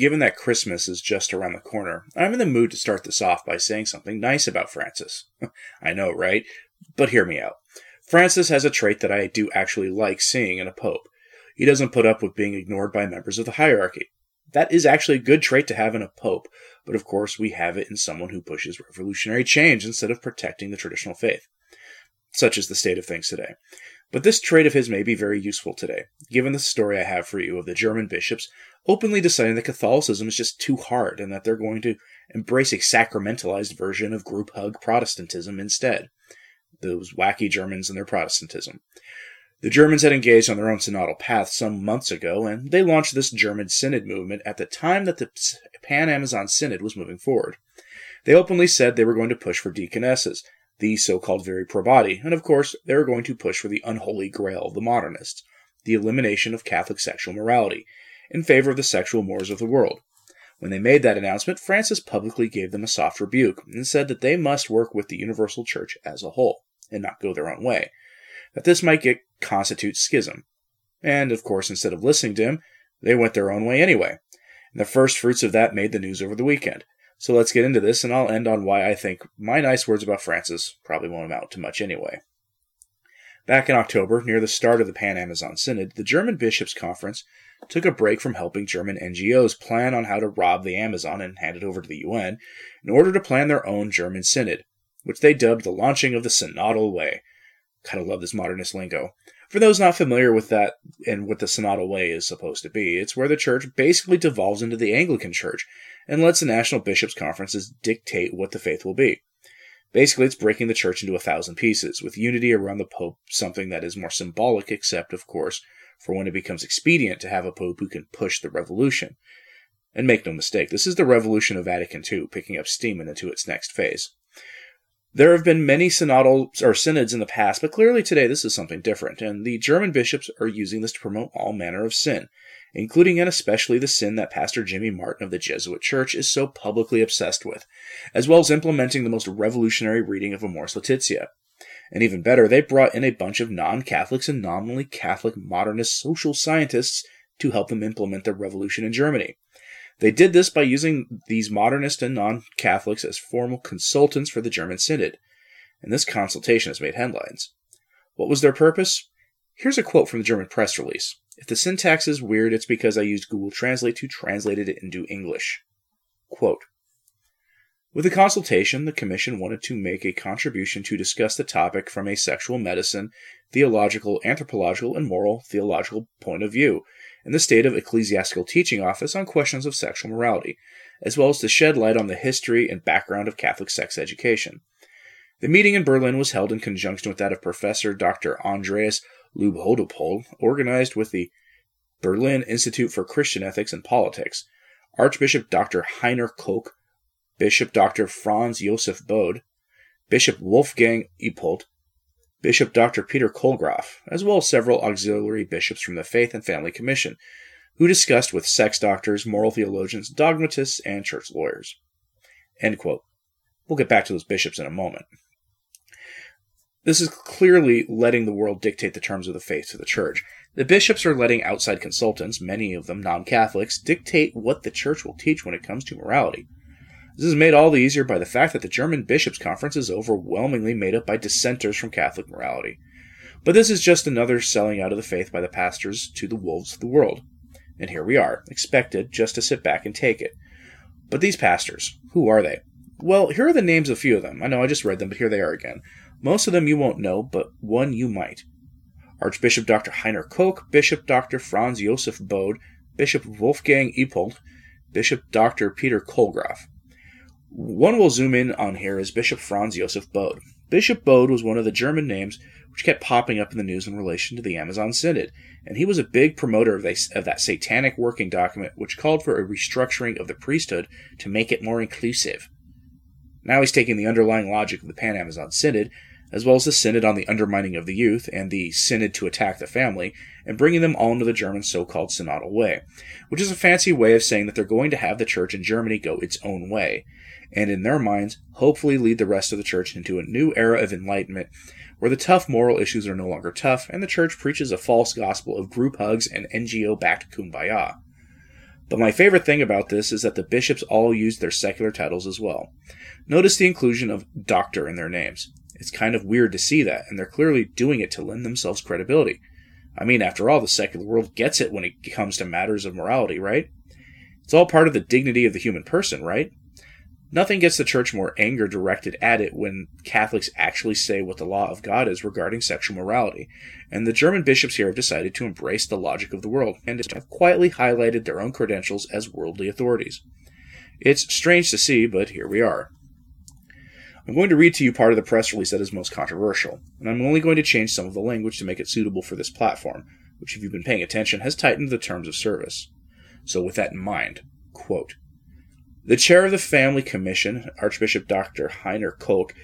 given that Christmas is just around the corner, I'm in the mood to start this off by saying something nice about Francis. I know, right? But hear me out. Francis has a trait that I do actually like seeing in a pope. He doesn't put up with being ignored by members of the hierarchy. That is actually a good trait to have in a pope, but of course we have it in someone who pushes revolutionary change instead of protecting the traditional faith. Such is the state of things today. But this trait of his may be very useful today, given the story I have for you of the German bishops openly deciding that Catholicism is just too hard and that they're going to embrace a sacramentalized version of group hug Protestantism instead. Those wacky Germans and their Protestantism. The Germans had engaged on their own synodal path some months ago, and they launched this German Synod movement at the time that the Pan Amazon Synod was moving forward. They openly said they were going to push for deaconesses, the so called viri probati, and of course, they were going to push for the unholy grail of the modernists, the elimination of Catholic sexual morality, in favor of the sexual mores of the world. When they made that announcement, Francis publicly gave them a soft rebuke and said that they must work with the universal church as a whole and not go their own way, that this might get constitute schism. And of course, instead of listening to him, they went their own way anyway. And the first fruits of that made the news over the weekend. So let's get into this, and I'll end on why I think my nice words about Francis probably won't amount to much anyway. Back in October, near the start of the Pan Amazon Synod, the German Bishops' Conference took a break from helping German NGOs plan on how to rob the Amazon and hand it over to the UN in order to plan their own German Synod, which they dubbed the launching of the Synodal Way. Kind of love this modernist lingo. For those not familiar with that and what the Synodal Way is supposed to be, it's where the church basically devolves into the Anglican Church and lets the national bishops' conferences dictate what the faith will be. Basically, it's breaking the church into a thousand pieces, with unity around the pope something that is more symbolic, except, of course, for when it becomes expedient to have a pope who can push the revolution. And make no mistake, this is the revolution of Vatican II picking up steam into its next phase. There have been many synodal or synods in the past, but clearly today this is something different, and the German bishops are using this to promote all manner of sin, including and especially the sin that Pastor Jimmy Martin of the Jesuit Church is so publicly obsessed with, as well as implementing the most revolutionary reading of Amoris Laetitia. And even better, they brought in a bunch of non Catholics and nominally Catholic modernist social scientists to help them implement the revolution in Germany. They did this by using these modernist and non Catholics as formal consultants for the German Synod, and this consultation has made headlines. What was their purpose? Here's a quote from the German press release. If the syntax is weird, it's because I used Google Translate to translate it into English. Quote, with the consultation, the Commission wanted to make a contribution to discuss the topic from a sexual medicine, theological, anthropological, and moral theological point of view, in the state of ecclesiastical teaching office on questions of sexual morality, as well as to shed light on the history and background of Catholic sex education. The meeting in Berlin was held in conjunction with that of Professor Dr. Andreas Lob-Hüdepohl, organized with the Berlin Institute for Christian Ethics and Politics, Archbishop Dr. Heiner Koch, Bishop Dr. Franz Josef Bode, Bishop Wolfgang Ipolt, Bishop Dr. Peter Kohlgraf, as well as several auxiliary bishops from the Faith and Family Commission, who discussed with sex doctors, moral theologians, dogmatists, and church lawyers. We'll get back to those bishops in a moment. This is clearly letting the world dictate the terms of the faith to the church. The bishops are letting outside consultants, many of them non Catholics, dictate what the church will teach when it comes to morality. This is made all the easier by the fact that the German Bishops' Conference is overwhelmingly made up by dissenters from Catholic morality. But this is just another selling out of the faith by the pastors to the wolves of the world. And here we are, expected just to sit back and take it. But these pastors, who are they? Well, here are the names of a few of them. I know I just read them, but here they are again. Most of them you won't know, but one you might. Archbishop Dr. Heiner Koch, Bishop Dr. Franz Josef Bode, Bishop Wolfgang Ipolt, Bishop Dr. Peter Kohlgraf. One we'll zoom in on here is Bishop Franz Josef Bode. Bishop Bode was one of the German names which kept popping up in the news in relation to the Amazon Synod, and he was a big promoter of, of that satanic working document which called for a restructuring of the priesthood to make it more inclusive. Now he's taking the underlying logic of the Pan Amazon Synod, as well as the Synod on the undermining of the youth and the Synod to attack the family, and bringing them all into the German so called synodal way, which is a fancy way of saying that they're going to have the church in Germany go its own way and in their minds, hopefully lead the rest of the church into a new era of enlightenment where the tough moral issues are no longer tough and the church preaches a false gospel of group hugs and NGO backed kumbaya. But my favorite thing about this is that the bishops all use their secular titles as well. Notice the inclusion of doctor in their names. It's kind of weird to see that, and they're clearly doing it to lend themselves credibility. I mean, after all, the secular world gets it when it comes to matters of morality, right? It's all part of the dignity of the human person, right? Nothing gets the church more anger directed at it when Catholics actually say what the law of God is regarding sexual morality, and the German bishops here have decided to embrace the logic of the world and have quietly highlighted their own credentials as worldly authorities. It's strange to see, but here we are. I'm going to read to you part of the press release that is most controversial, and I'm only going to change some of the language to make it suitable for this platform, which, if you've been paying attention, has tightened the terms of service. So, with that in mind, quote, the chair of the Family Commission, Archbishop Dr. Heiner Koch,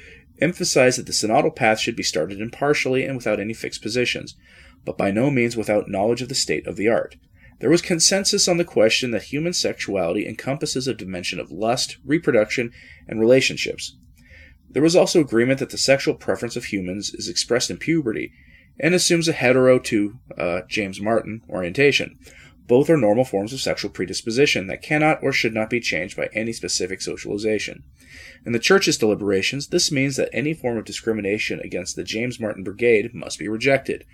emphasized that the synodal path should be started impartially and without any fixed positions, but by no means without knowledge of the state of the art. There was consensus on the question that human sexuality encompasses a dimension of lust, reproduction, and relationships. There was also agreement that the sexual preference of humans is expressed in puberty and assumes a hetero to uh, James Martin orientation, both are normal forms of sexual predisposition that cannot or should not be changed by any specific socialization. In the Church's deliberations, this means that any form of discrimination against the James Martin Brigade must be rejected,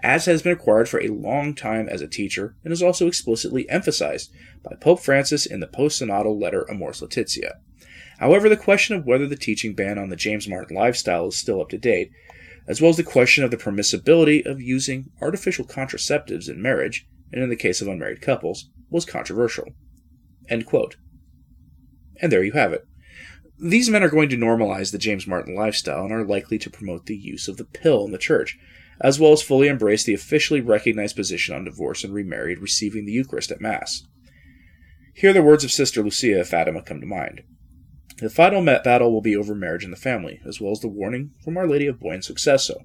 as has been required for a long time as a teacher and is also explicitly emphasized by Pope Francis in the post-synodal letter Amoris Laetitia. However, the question of whether the teaching ban on the James Martin lifestyle is still up to date, as well as the question of the permissibility of using artificial contraceptives in marriage, and in the case of unmarried couples, was controversial. And there you have it. These men are going to normalize the James Martin lifestyle and are likely to promote the use of the pill in the church, as well as fully embrace the officially recognized position on divorce and remarried receiving the Eucharist at Mass. Here the words of Sister Lucia of Fatima come to mind. The final battle will be over marriage and the family, as well as the warning from Our Lady of Buen Suceso.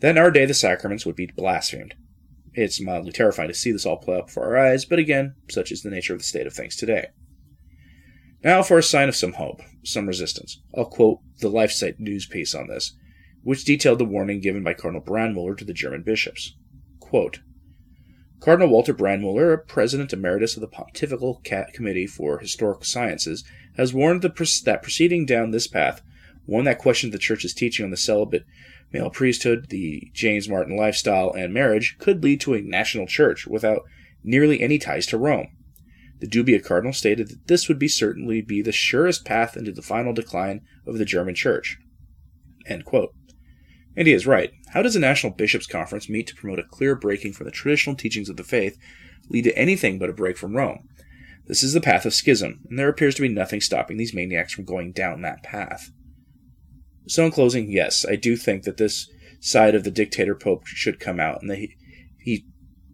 Then our day the sacraments would be blasphemed, it's mildly terrifying to see this all play out before our eyes, but again, such is the nature of the state of things today. Now for a sign of some hope, some resistance. I'll quote the LifeSite news piece on this, which detailed the warning given by Cardinal Brandmüller to the German bishops. Quote, Cardinal Walter Brandmüller, president emeritus of the Pontifical Committee for Historical Sciences, has warned that proceeding down this path, one that questioned the Church's teaching on the celibate male priesthood, the James Martin lifestyle, and marriage could lead to a national church without nearly any ties to Rome. The Dubia Cardinal stated that this would be certainly be the surest path into the final decline of the German Church. And he is right. How does a national bishops' conference meet to promote a clear breaking from the traditional teachings of the faith lead to anything but a break from Rome? This is the path of schism, and there appears to be nothing stopping these maniacs from going down that path. So, in closing, yes, I do think that this side of the dictator pope should come out and that he, he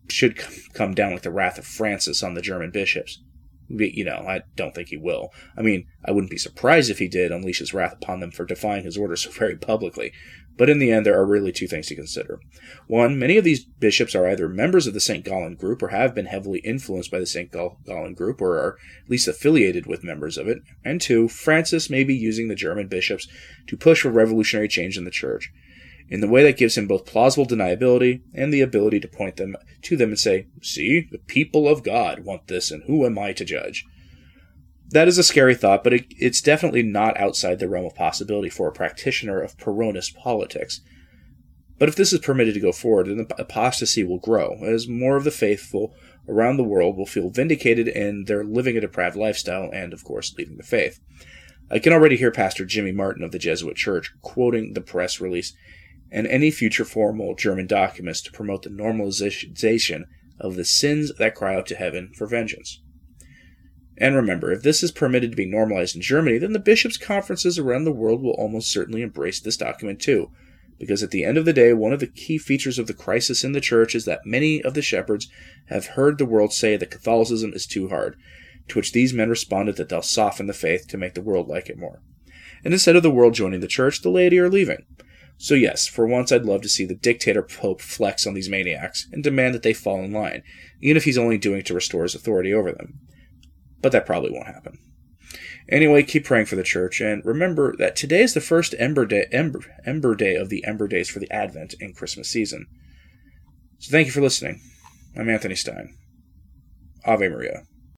should come down like the wrath of Francis on the German bishops. You know, I don't think he will. I mean, I wouldn't be surprised if he did unleash his wrath upon them for defying his orders so very publicly. But in the end, there are really two things to consider. One, many of these bishops are either members of the St. Gallen group or have been heavily influenced by the St. Gallen group or are at least affiliated with members of it. And two, Francis may be using the German bishops to push for revolutionary change in the church in the way that gives him both plausible deniability and the ability to point them to them and say, See, the people of God want this, and who am I to judge? That is a scary thought, but it, it's definitely not outside the realm of possibility for a practitioner of Peronist politics. But if this is permitted to go forward, then the apostasy will grow, as more of the faithful around the world will feel vindicated in their living a depraved lifestyle and, of course, leaving the faith. I can already hear Pastor Jimmy Martin of the Jesuit Church quoting the press release and any future formal German documents to promote the normalization of the sins that cry out to heaven for vengeance. And remember, if this is permitted to be normalized in Germany, then the bishops' conferences around the world will almost certainly embrace this document too. Because at the end of the day, one of the key features of the crisis in the church is that many of the shepherds have heard the world say that Catholicism is too hard, to which these men responded that they'll soften the faith to make the world like it more. And instead of the world joining the church, the laity are leaving. So, yes, for once I'd love to see the dictator pope flex on these maniacs and demand that they fall in line, even if he's only doing it to restore his authority over them but that probably won't happen. Anyway, keep praying for the church, and remember that today is the first Ember Day, Ember, Ember Day of the Ember Days for the Advent and Christmas season. So thank you for listening. I'm Anthony Stine. Ave Maria.